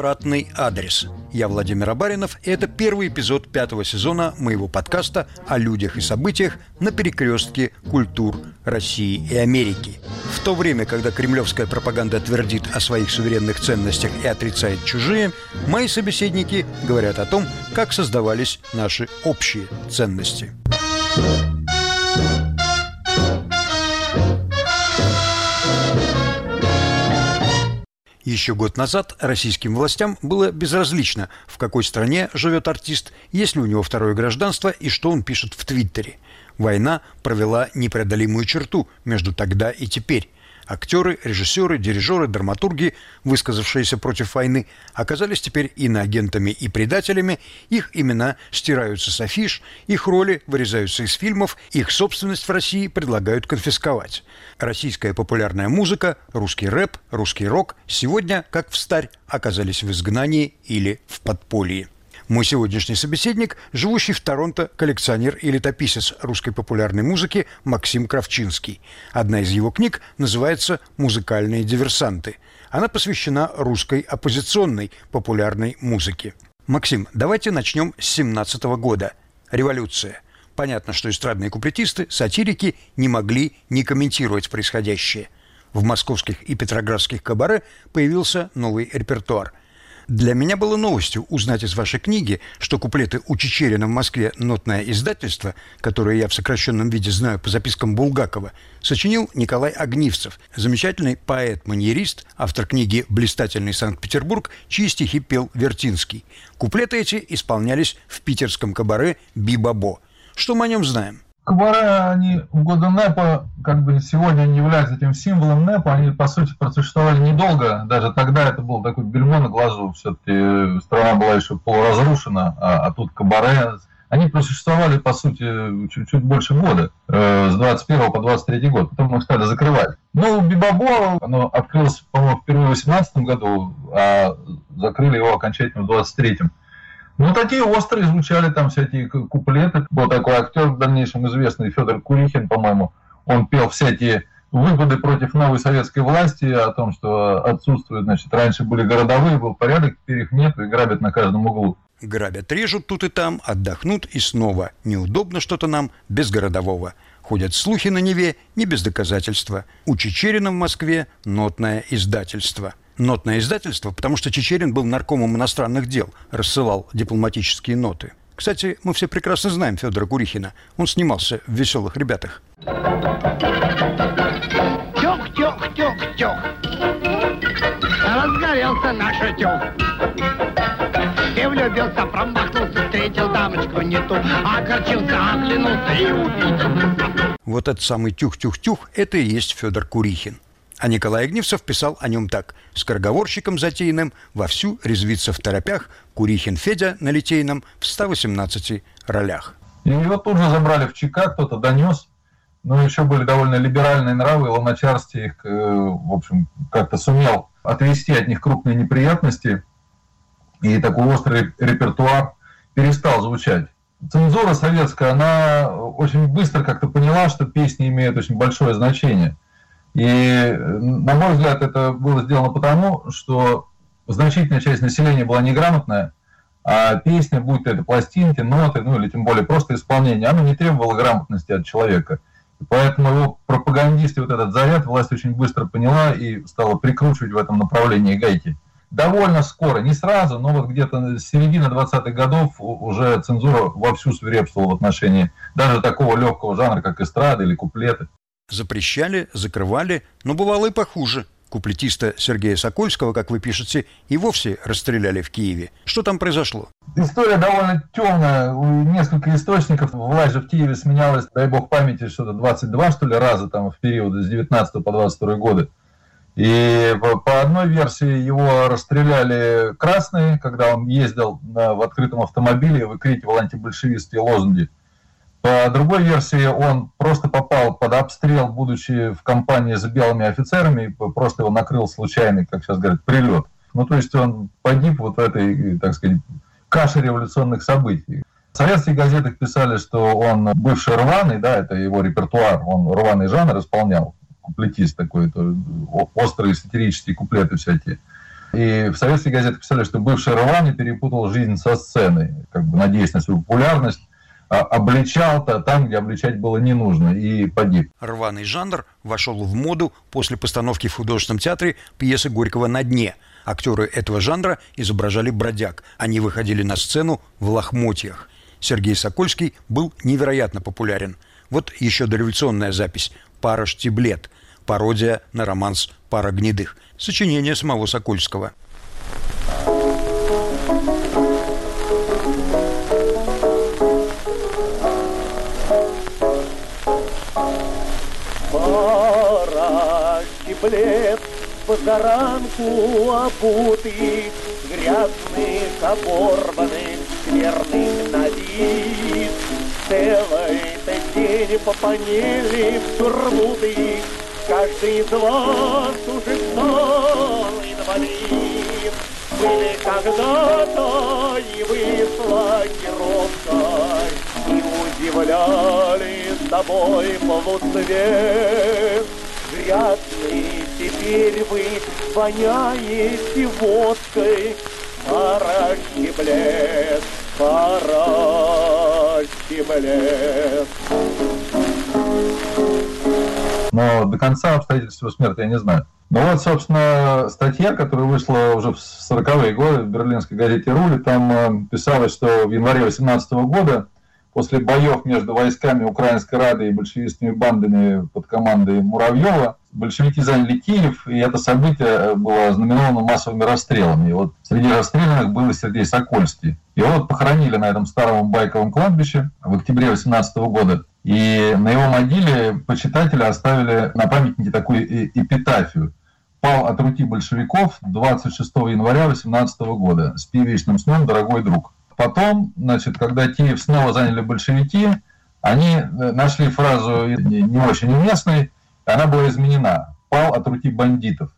обратный адрес. Я Владимир Абаринов, и это первый эпизод пятого сезона моего подкаста о людях и событиях на перекрестке культур России и Америки. В то время, когда кремлевская пропаганда твердит о своих суверенных ценностях и отрицает чужие, мои собеседники говорят о том, как создавались наши общие ценности. Еще год назад российским властям было безразлично, в какой стране живет артист, есть ли у него второе гражданство и что он пишет в Твиттере. Война провела непреодолимую черту между тогда и теперь. Актеры, режиссеры, дирижеры, драматурги, высказавшиеся против войны, оказались теперь иноагентами и предателями, их имена стираются с афиш, их роли вырезаются из фильмов, их собственность в России предлагают конфисковать. Российская популярная музыка, русский рэп, русский рок сегодня, как в старь, оказались в изгнании или в подполье. Мой сегодняшний собеседник – живущий в Торонто коллекционер и летописец русской популярной музыки Максим Кравчинский. Одна из его книг называется «Музыкальные диверсанты». Она посвящена русской оппозиционной популярной музыке. Максим, давайте начнем с 17 года. Революция. Понятно, что эстрадные куплетисты, сатирики не могли не комментировать происходящее. В московских и петроградских кабаре появился новый репертуар – для меня было новостью узнать из вашей книги, что куплеты у Чечерина в Москве «Нотное издательство», которое я в сокращенном виде знаю по запискам Булгакова, сочинил Николай Огнивцев, замечательный поэт-маньерист, автор книги «Блистательный Санкт-Петербург», чьи стихи пел Вертинский. Куплеты эти исполнялись в питерском кабаре «Бибабо». Что мы о нем знаем? Кабаре, они в годы НЭПа, как бы сегодня не являются этим символом НЭПа, они, по сути, просуществовали недолго. Даже тогда это был такой бельмо на глазу. Все-таки страна была еще полуразрушена, а, а тут Кабаре. Они просуществовали, по сути, чуть-чуть больше года, э, с 21 по 23 год. Потом их стали закрывать. Ну, Бибабо, оно открылось, по-моему, впервые в 18 году, а закрыли его окончательно в 23 -м. Ну, такие острые звучали там всякие куплеты. Был такой актер в дальнейшем известный, Федор Курихин, по-моему. Он пел всякие выпады против новой советской власти, о том, что отсутствует, значит, раньше были городовые, был порядок, теперь их нет, и грабят на каждом углу. Грабят, режут тут и там, отдохнут и снова. Неудобно что-то нам без городового. Ходят слухи на Неве не без доказательства. У Чечерина в Москве нотное издательство нотное издательство, потому что Чечерин был наркомом иностранных дел, рассылал дипломатические ноты. Кстати, мы все прекрасно знаем Федора Курихина. Он снимался в «Веселых ребятах». Тёк, тёк, тёк, тёк. Разгорелся наш утёк. И влюбился, промахнулся, встретил дамочку не ту, огорчился, оглянулся и увидел. Вот этот самый тюх-тюх-тюх – это и есть Федор Курихин. А Николай Огневцев писал о нем так. С корговорщиком затейным вовсю резвится в торопях Курихин Федя на Литейном в 118 ролях. И его тут же забрали в ЧК, кто-то донес. Но еще были довольно либеральные нравы, и Луначарский их, э, в общем, как-то сумел отвести от них крупные неприятности. И такой острый репертуар перестал звучать. Цензура советская, она очень быстро как-то поняла, что песни имеют очень большое значение – и, на мой взгляд, это было сделано потому, что значительная часть населения была неграмотная, а песня, будь то это пластинки, ноты, ну или тем более просто исполнение, она не требовала грамотности от человека. И поэтому его пропагандисты вот этот заряд власть очень быстро поняла и стала прикручивать в этом направлении гайки. Довольно скоро, не сразу, но вот где-то с середины 20-х годов уже цензура вовсю свирепствовала в отношении даже такого легкого жанра, как эстрада или куплеты. Запрещали, закрывали, но бывало и похуже. Куплетиста Сергея Сокольского, как вы пишете, и вовсе расстреляли в Киеве. Что там произошло? История довольно темная. У несколько источников власть же в Киеве сменялась, дай бог памяти, что-то 22, что ли, раза там в период с 19 по 22 годы. И по одной версии его расстреляли красные, когда он ездил в открытом автомобиле выкрикивал антибольшевистские лозунги. По другой версии, он просто попал под обстрел, будучи в компании с белыми офицерами, просто его накрыл случайный, как сейчас говорят, прилет. Ну, то есть он погиб вот в этой, так сказать, каше революционных событий. В советских газетах писали, что он бывший рваный, да, это его репертуар, он рваный жанр исполнял, куплетист такой, то острые сатирические куплеты всякие. И в советских газетах писали, что бывший Рвани перепутал жизнь со сценой, как бы надеясь на свою популярность, обличал-то там, где обличать было не нужно, и погиб. Рваный жанр вошел в моду после постановки в художественном театре пьесы Горького «На дне». Актеры этого жанра изображали бродяг. Они выходили на сцену в лохмотьях. Сергей Сокольский был невероятно популярен. Вот еще дореволюционная запись «Пара штиблет», пародия на романс «Пара гнедых», сочинение самого Сокольского. Штиблет позаранку обутых, грязных, оборванных, скверных на вид. Целый-то день попонели в турбуты, каждый из вас уже стал инвалид. Были когда-то и вы слакировкой, и удивляли с тобой полуцвет. Грязный теперь вы воняете водкой, пора щеблет. Но до конца обстоятельств его смерти я не знаю. Ну вот, собственно, статья, которая вышла уже в 40-е годы в берлинской газете «Рули», там э, писалось, что в январе 18 года после боев между войсками Украинской Рады и большевистскими бандами под командой Муравьева большевики заняли Киев, и это событие было знаменовано массовыми расстрелами. И вот среди расстрелянных был и Сергей Сокольский. Его вот похоронили на этом старом байковом кладбище в октябре 18 года. И на его могиле почитатели оставили на памятнике такую эпитафию. Пал от руки большевиков 26 января 18 года. Спи вечным сном, дорогой друг. Потом, значит, когда Киев снова заняли большевики, они э, нашли фразу не очень уместной, она была изменена. Пал от руки бандитов.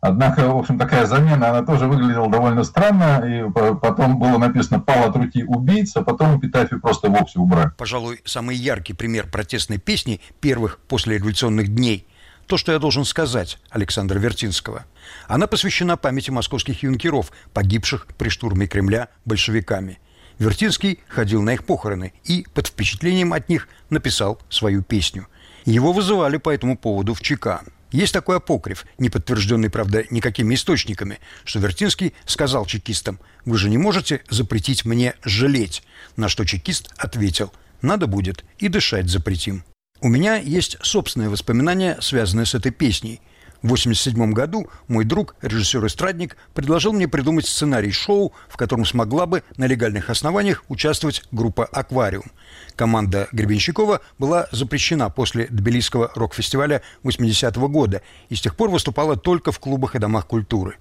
Однако, в общем, такая замена, она тоже выглядела довольно странно, и потом было написано «пал от руки убийц», а потом эпитафию просто вовсе убрали. Пожалуй, самый яркий пример протестной песни первых послереволюционных дней – то, что я должен сказать Александра Вертинского. Она посвящена памяти московских юнкеров, погибших при штурме Кремля большевиками. Вертинский ходил на их похороны и, под впечатлением от них, написал свою песню. Его вызывали по этому поводу в ЧК. Есть такой апокриф, не подтвержденный, правда, никакими источниками, что Вертинский сказал чекистам, «Вы же не можете запретить мне жалеть», на что чекист ответил, «Надо будет и дышать запретим». У меня есть собственные воспоминания, связанные с этой песней – в 1987 году мой друг, режиссер-эстрадник, предложил мне придумать сценарий шоу, в котором смогла бы на легальных основаниях участвовать группа «Аквариум». Команда Гребенщикова была запрещена после Тбилисского рок-фестиваля 80-го года и с тех пор выступала только в клубах и домах культуры.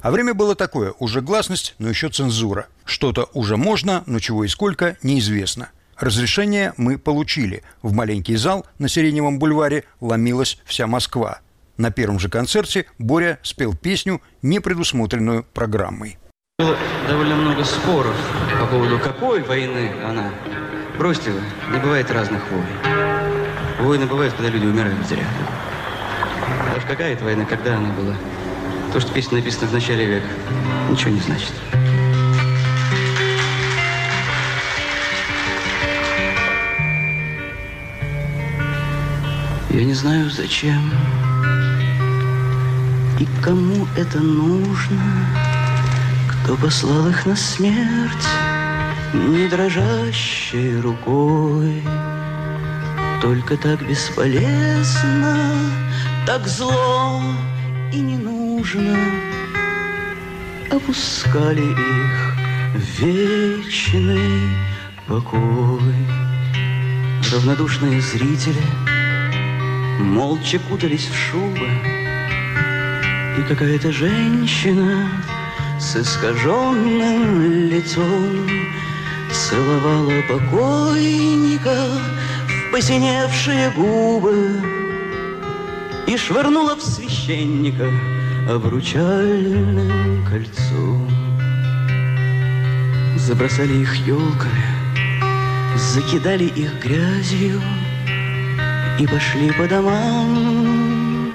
А время было такое – уже гласность, но еще цензура. Что-то уже можно, но чего и сколько – неизвестно. Разрешение мы получили. В маленький зал на Сиреневом бульваре ломилась вся Москва – на первом же концерте Боря спел песню, не предусмотренную программой. Было довольно много споров по поводу какой войны она. Бросьте вы, не бывает разных войн. Войны бывают, когда люди умирают зря. Уж какая это война, когда она была? То, что песня написана в начале века, ничего не значит. Я не знаю, зачем и кому это нужно, кто послал их на смерть не дрожащей рукой? Только так бесполезно, так зло и не нужно Опускали их в вечный покой. Равнодушные зрители молча кутались в шубы, и какая-то женщина с искаженным лицом Целовала покойника в посиневшие губы И швырнула в священника обручальным кольцом. Забросали их елками, закидали их грязью И пошли по домам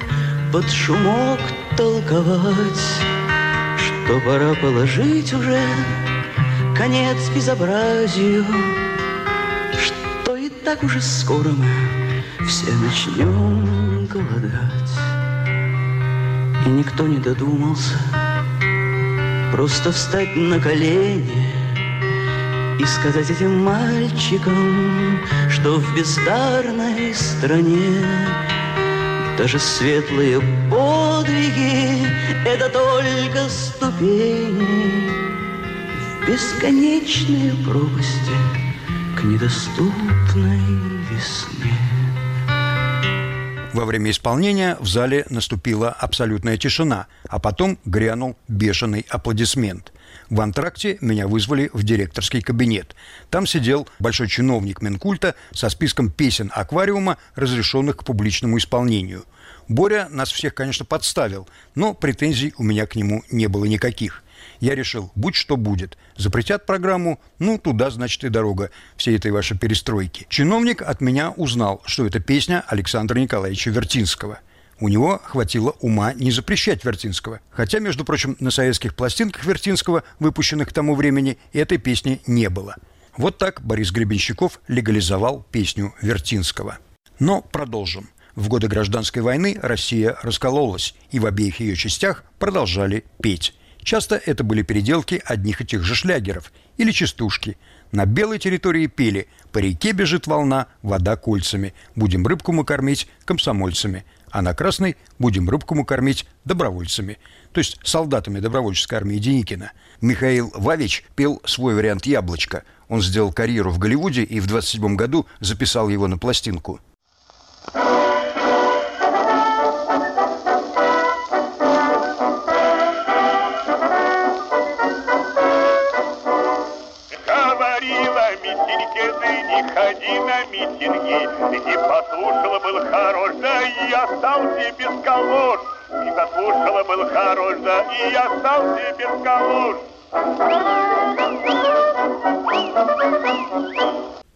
под шумок толковать, что пора положить уже конец безобразию, что и так уже скоро мы все начнем голодать. И никто не додумался просто встать на колени и сказать этим мальчикам, что в бездарной стране даже светлые подвиги — это только ступени в бесконечные пропасти к недоступной весне. Во время исполнения в зале наступила абсолютная тишина, а потом грянул бешеный аплодисмент. В антракте меня вызвали в директорский кабинет. Там сидел большой чиновник Минкульта со списком песен аквариума, разрешенных к публичному исполнению. Боря нас всех, конечно, подставил, но претензий у меня к нему не было никаких. Я решил, будь что будет. Запретят программу, ну, туда, значит, и дорога всей этой вашей перестройки. Чиновник от меня узнал, что это песня Александра Николаевича Вертинского – у него хватило ума не запрещать Вертинского. Хотя, между прочим, на советских пластинках Вертинского, выпущенных к тому времени, этой песни не было. Вот так Борис Гребенщиков легализовал песню Вертинского. Но продолжим. В годы гражданской войны Россия раскололась, и в обеих ее частях продолжали петь. Часто это были переделки одних и тех же шлягеров или частушки. На белой территории пели «По реке бежит волна, вода кольцами, будем рыбку мы кормить комсомольцами», а на красной будем рыбку кормить добровольцами, то есть солдатами добровольческой армии Деникина. Михаил Вавич пел свой вариант «Яблочко». Он сделал карьеру в Голливуде и в 27 году записал его на пластинку. Был хорош, да и остался без калош.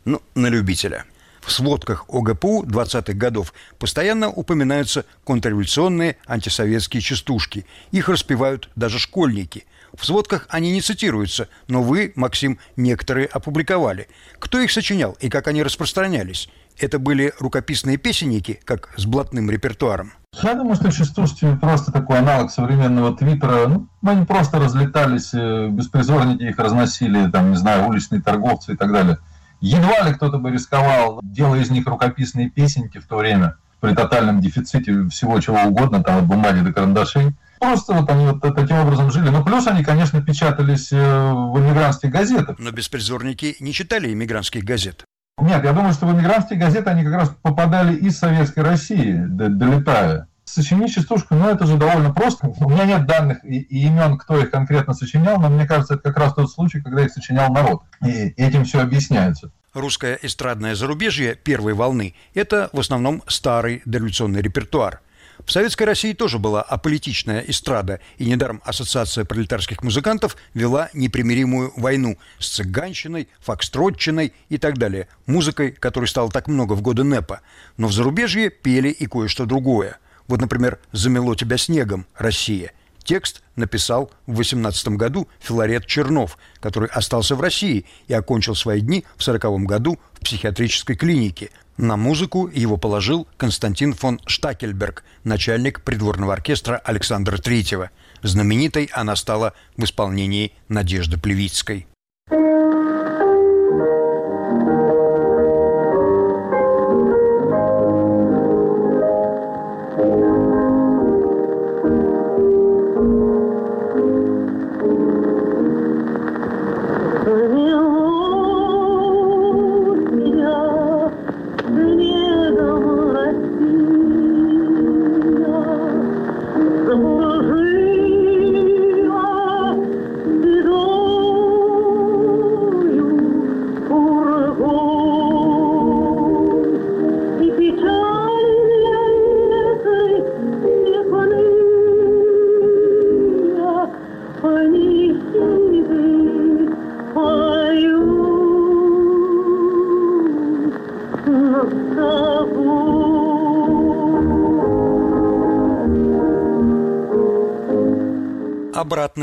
Ну, на любителя. В сводках ОГПУ 20-х годов постоянно упоминаются контрреволюционные антисоветские частушки. Их распевают даже школьники – в сводках они не цитируются, но вы, Максим, некоторые опубликовали. Кто их сочинял и как они распространялись? Это были рукописные песенники, как с блатным репертуаром? Я думаю, что частушки просто такой аналог современного твиттера. Ну, они просто разлетались, э, беспризорники их разносили, там, не знаю, уличные торговцы и так далее. Едва ли кто-то бы рисковал, делая из них рукописные песенки в то время, при тотальном дефиците всего чего угодно, там от бумаги до карандашей. Просто вот они вот таким образом жили. Ну, плюс они, конечно, печатались э, в иммигрантских газетах. Но беспризорники не читали иммигрантских газет. Нет, я думаю, что в иммигрантские газеты они как раз попадали из Советской России, долетая. Сочинить частушку, ну, это же довольно просто. У меня нет данных и, и имен, кто их конкретно сочинял, но мне кажется, это как раз тот случай, когда их сочинял народ. И этим все объясняется. Русское эстрадное зарубежье первой волны – это в основном старый дореволюционный репертуар – в Советской России тоже была аполитичная эстрада, и недаром Ассоциация пролетарских музыкантов вела непримиримую войну с цыганщиной, фокстротчиной и так далее, музыкой, которой стало так много в годы НЭПа. Но в зарубежье пели и кое-что другое. Вот, например, «Замело тебя снегом, Россия». Текст написал в 18 году Филарет Чернов, который остался в России и окончил свои дни в 40 году в психиатрической клинике, на музыку его положил Константин фон Штакельберг, начальник придворного оркестра Александра Третьего. Знаменитой она стала в исполнении Надежды Плевицкой.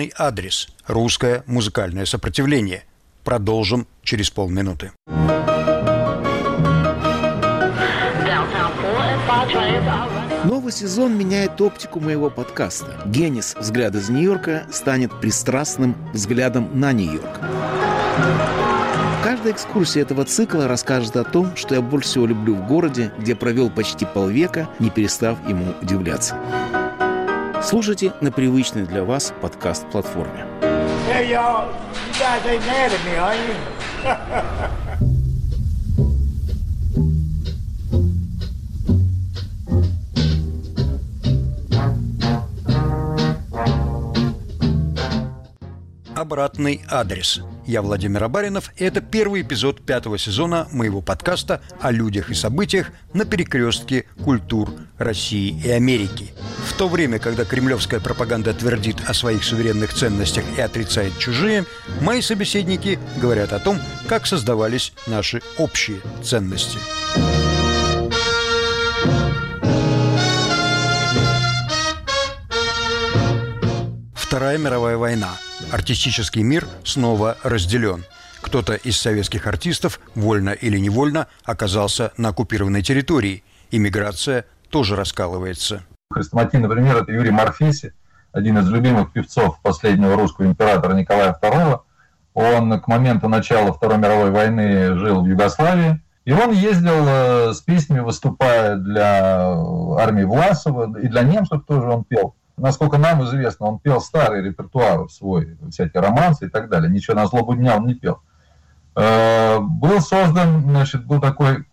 Обратный адрес. Русское музыкальное сопротивление. Продолжим через полминуты. Новый сезон меняет оптику моего подкаста. Генис «Взгляд из Нью-Йорка» станет пристрастным взглядом на Нью-Йорк. Каждая экскурсия этого цикла расскажет о том, что я больше всего люблю в городе, где провел почти полвека, не перестав ему удивляться. Слушайте на привычной для вас подкаст-платформе. Hey, обратный адрес. Я Владимир Абаринов, и это первый эпизод пятого сезона моего подкаста о людях и событиях на перекрестке культур России и Америки. В то время, когда кремлевская пропаганда твердит о своих суверенных ценностях и отрицает чужие, мои собеседники говорят о том, как создавались наши общие ценности. Вторая мировая война – артистический мир снова разделен. Кто-то из советских артистов, вольно или невольно, оказался на оккупированной территории. Иммиграция тоже раскалывается. Хрестоматий, например, это Юрий Марфеси, один из любимых певцов последнего русского императора Николая II. Он к моменту начала Второй мировой войны жил в Югославии, и он ездил э, с песнями, выступая для армии Власова, и для немцев тоже он пел насколько нам известно, он пел старый репертуар свой, всякие романсы и так далее. Ничего на злобу дня он не пел. Э, был создан, значит, был такой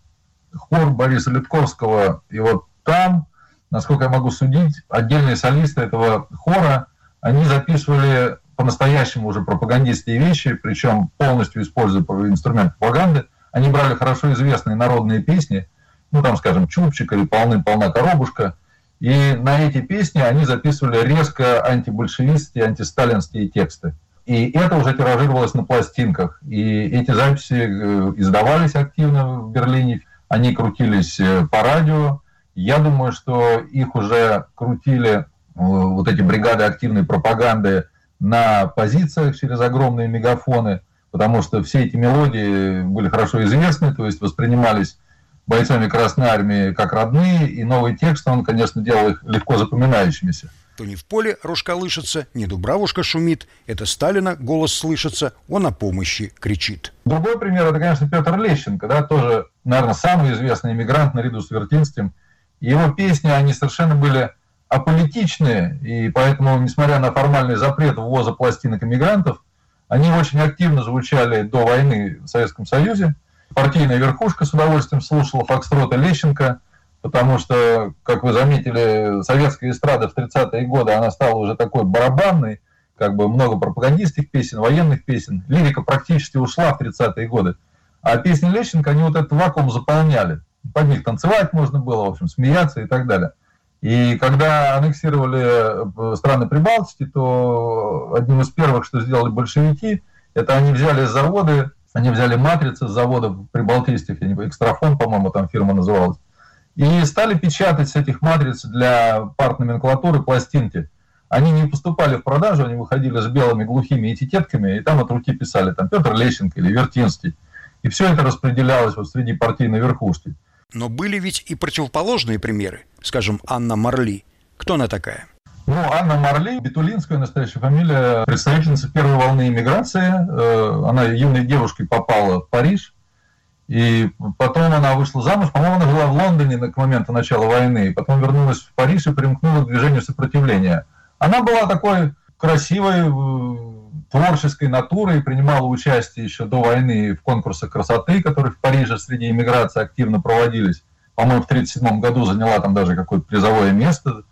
хор Бориса Литковского, и вот там, насколько я могу судить, отдельные солисты этого хора, они записывали по-настоящему уже пропагандистские вещи, причем полностью используя инструмент пропаганды. Они брали хорошо известные народные песни, ну там, скажем, «Чупчик» или «Полны-полна коробушка», и на эти песни они записывали резко антибольшевистские, антисталинские тексты. И это уже тиражировалось на пластинках. И эти записи э, издавались активно в Берлине, они крутились э, по радио. Я думаю, что их уже крутили э, вот эти бригады активной пропаганды на позициях через огромные мегафоны, потому что все эти мелодии были хорошо известны, то есть воспринимались бойцами Красной Армии как родные, и новый текст, он, конечно, делал их легко запоминающимися. То не в поле рожка лышится, не дубравушка шумит, это Сталина голос слышится, он о помощи кричит. Другой пример, это, конечно, Петр Лещенко, да, тоже, наверное, самый известный иммигрант наряду с Вертинским. Его песни, они совершенно были аполитичные, и поэтому, несмотря на формальный запрет ввоза пластинок иммигрантов, они очень активно звучали до войны в Советском Союзе партийная верхушка с удовольствием слушала Фокстрота Лещенко, потому что, как вы заметили, советская эстрада в 30-е годы, она стала уже такой барабанной, как бы много пропагандистских песен, военных песен. Лирика практически ушла в 30-е годы. А песни Лещенко, они вот этот вакуум заполняли. Под них танцевать можно было, в общем, смеяться и так далее. И когда аннексировали э, страны Прибалтики, то одним из первых, что сделали большевики, это они взяли заводы, они взяли матрицы с завода прибалтийских, я не помню, экстрафон, по-моему, там фирма называлась, и стали печатать с этих матриц для партноменклатуры пластинки. Они не поступали в продажу, они выходили с белыми глухими этикетками, и там от руки писали там Петр Лещенко или Вертинский. И все это распределялось вот среди партийной верхушки. Но были ведь и противоположные примеры. Скажем, Анна Марли. Кто она такая? Ну, Анна Марли, Бетулинская настоящая фамилия, представительница первой волны иммиграции. Э, она юной девушкой попала в Париж. И потом она вышла замуж. По-моему, она жила в Лондоне к моменту начала войны. И потом вернулась в Париж и примкнула к движению сопротивления. Она была такой красивой, э, творческой натурой, принимала участие еще до войны в конкурсах красоты, которые в Париже среди иммиграции активно проводились. По-моему, в 1937 году заняла там даже какое-то призовое место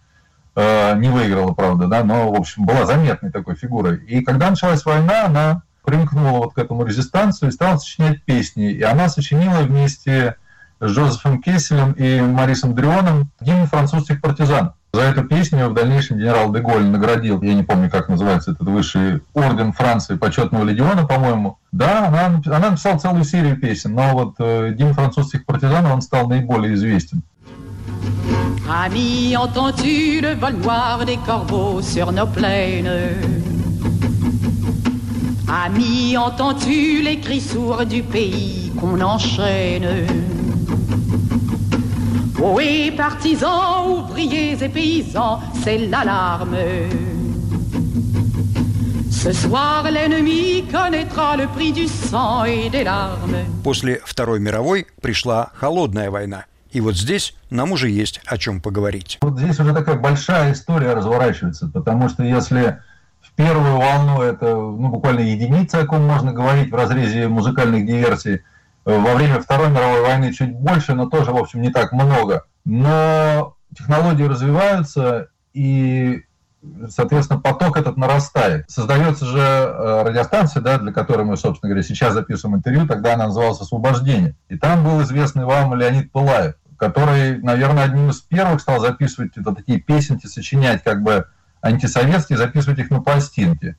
не выиграла, правда, да, но, в общем, была заметной такой фигурой. И когда началась война, она примкнула вот к этому резистанцию и стала сочинять песни. И она сочинила вместе с Джозефом Кесселем и Марисом Дрионом гимн французских партизан. За эту песню в дальнейшем генерал Деголь наградил, я не помню, как называется этот высший орден Франции, почетного легиона, по-моему. Да, она, она написала целую серию песен, но вот э, гимн французских партизан, он стал наиболее известен. Ami, entends-tu le vol noir des corbeaux sur nos plaines Amis, entends-tu les cris sourds du pays qu'on enchaîne Oui, partisans, ouvriers et paysans, c'est l'alarme. Ce soir, l'ennemi connaîtra le prix du sang et des larmes. После Второй мировой пришла холодная война. И вот здесь нам уже есть о чем поговорить. Вот здесь уже такая большая история разворачивается, потому что если в первую волну это ну, буквально единица, о ком можно говорить в разрезе музыкальных диверсий, во время Второй мировой войны чуть больше, но тоже, в общем, не так много. Но технологии развиваются, и соответственно, поток этот нарастает. Создается же э, радиостанция, да, для которой мы, собственно говоря, сейчас записываем интервью, тогда она называлась «Освобождение». И там был известный вам Леонид Пылаев, который, наверное, одним из первых стал записывать это, такие песенки, сочинять как бы антисоветские, записывать их на пластинке.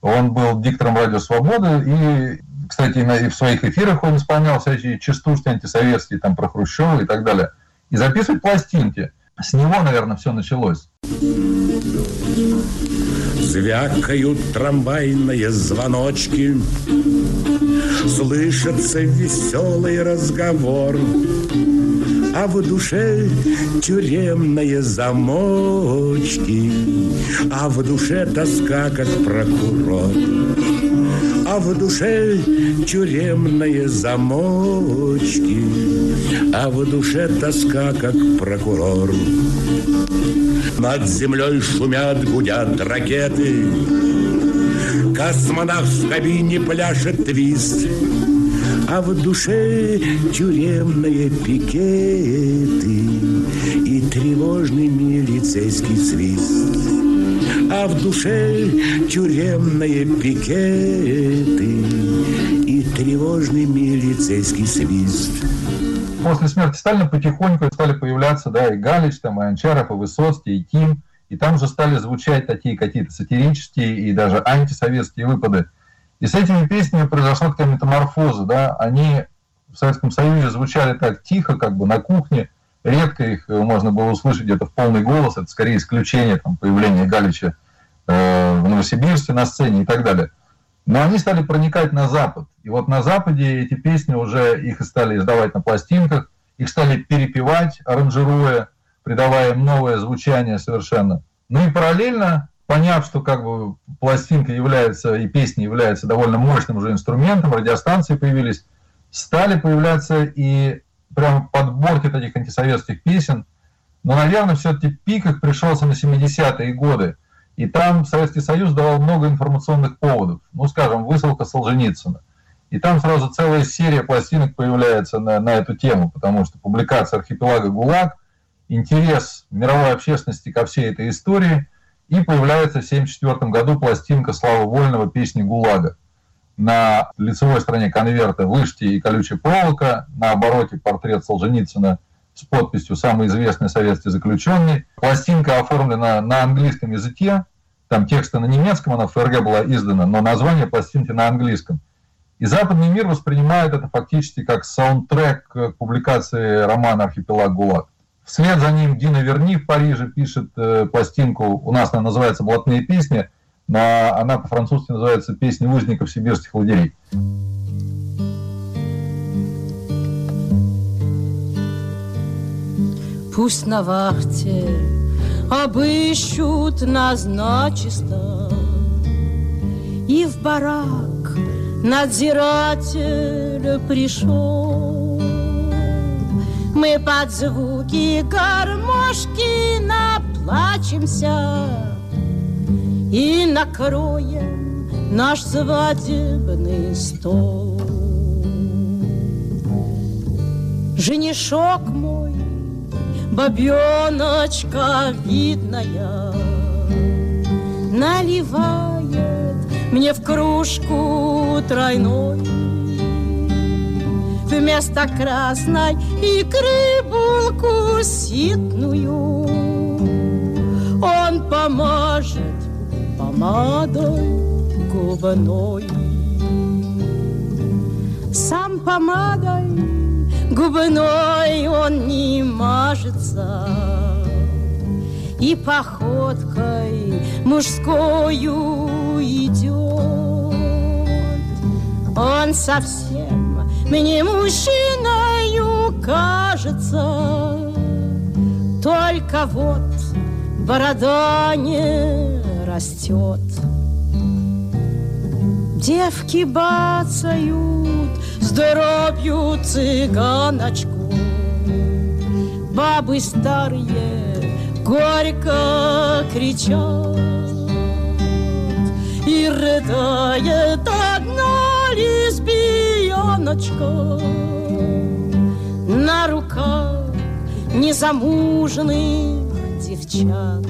Он был диктором «Радио Свободы» и, кстати, и в своих эфирах он исполнял всякие частушки антисоветские, там, про Хрущева и так далее. И записывать пластинки. С него, наверное, все началось. Звякают трамвайные звоночки, Слышится веселый разговор, А в душе тюремные замочки, А в душе тоска, как прокурор. А в душе тюремные замочки, А в душе тоска, как прокурор. Над землей шумят, гудят ракеты, Космонавт в кабине пляшет твист, А в душе тюремные пикеты И тревожный милицейский свист. А в душе тюремные пикеты И тревожный милицейский свист после смерти Сталина потихоньку стали появляться, да, и Галич, там, и Анчаров, и Высоцкий, и Ким, и там же стали звучать такие какие-то сатирические и даже антисоветские выпады. И с этими песнями произошла такая метаморфоза, да, они в Советском Союзе звучали так тихо, как бы на кухне, редко их можно было услышать где-то в полный голос, это скорее исключение там, появления Галича э, в Новосибирске на сцене и так далее. Но они стали проникать на Запад. И вот на Западе эти песни уже их стали издавать на пластинках, их стали перепевать, аранжируя, придавая им новое звучание совершенно. Ну и параллельно, поняв, что как бы пластинка является и песни являются довольно мощным уже инструментом, радиостанции появились, стали появляться и прям подборки таких антисоветских песен. Но, наверное, все-таки пик их пришелся на 70-е годы. И там Советский Союз давал много информационных поводов. Ну, скажем, высылка Солженицына. И там сразу целая серия пластинок появляется на, на эту тему, потому что публикация архипелага ГУЛАГ, интерес мировой общественности ко всей этой истории, и появляется в 1974 году пластинка «Слава Вольного» песни ГУЛАГа. На лицевой стороне конверта вышки и колючая проволока, на обороте портрет Солженицына – с подписью «Самый известный советский заключенный». Пластинка оформлена на английском языке, там тексты на немецком, она в ФРГ была издана, но название пластинки на английском. И западный мир воспринимает это фактически как саундтрек публикации романа «Архипелаг ГУЛАГ». Вслед за ним Дина Верни в Париже пишет э, пластинку, у нас она называется «Блатные песни», но она по-французски называется «Песни узников сибирских лагерей». Пусть на вахте обыщут нас начисто. И в барак надзиратель пришел. Мы под звуки гармошки наплачемся И накроем наш свадебный стол. Женишок мой бабеночка видная Наливает мне в кружку тройной. Вместо красной икры булку ситную Он поможет помадой губной. Сам помадой Губной он не мажется. И походкой мужскою идет Он совсем мне мужчиною кажется. Только вот борода не растет Девки бацают здоровью цыганочку Бабы старые горько кричат И рыдает одна лесбияночка На руках незамужных девчат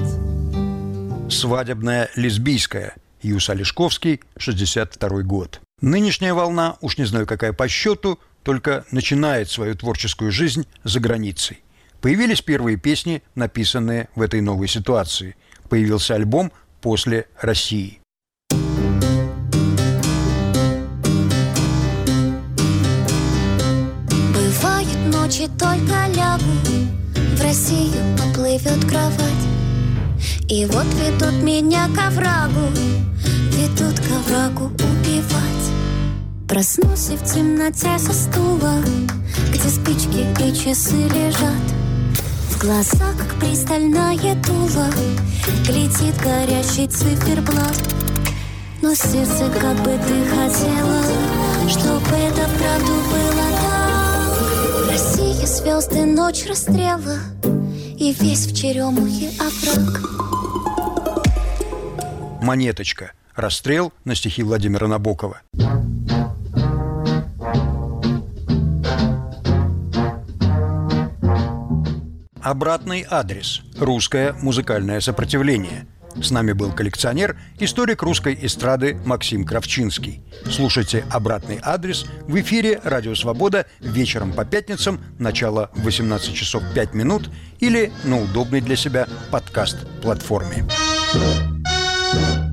Свадебная лесбийская. Юс Олешковский, 62 год. Нынешняя волна, уж не знаю какая по счету, только начинает свою творческую жизнь за границей. Появились первые песни, написанные в этой новой ситуации. Появился альбом «После России». Бывают ночи только лягу В Россию поплывет кровать И вот ведут меня к оврагу Ведут к оврагу убивать Проснусь и в темноте со стула Где спички и часы лежат В глаза, как пристальное дуло Глядит горящий циферблат Но сердце, как бы ты хотела Чтобы это правду было так Россия, звезды, ночь расстрела И весь в черемухе овраг «Монеточка». Расстрел на стихи Владимира Набокова. Обратный адрес. Русское музыкальное сопротивление. С нами был коллекционер, историк русской эстрады Максим Кравчинский. Слушайте «Обратный адрес» в эфире «Радио Свобода» вечером по пятницам, начало в 18 часов 5 минут или на удобной для себя подкаст-платформе. thank you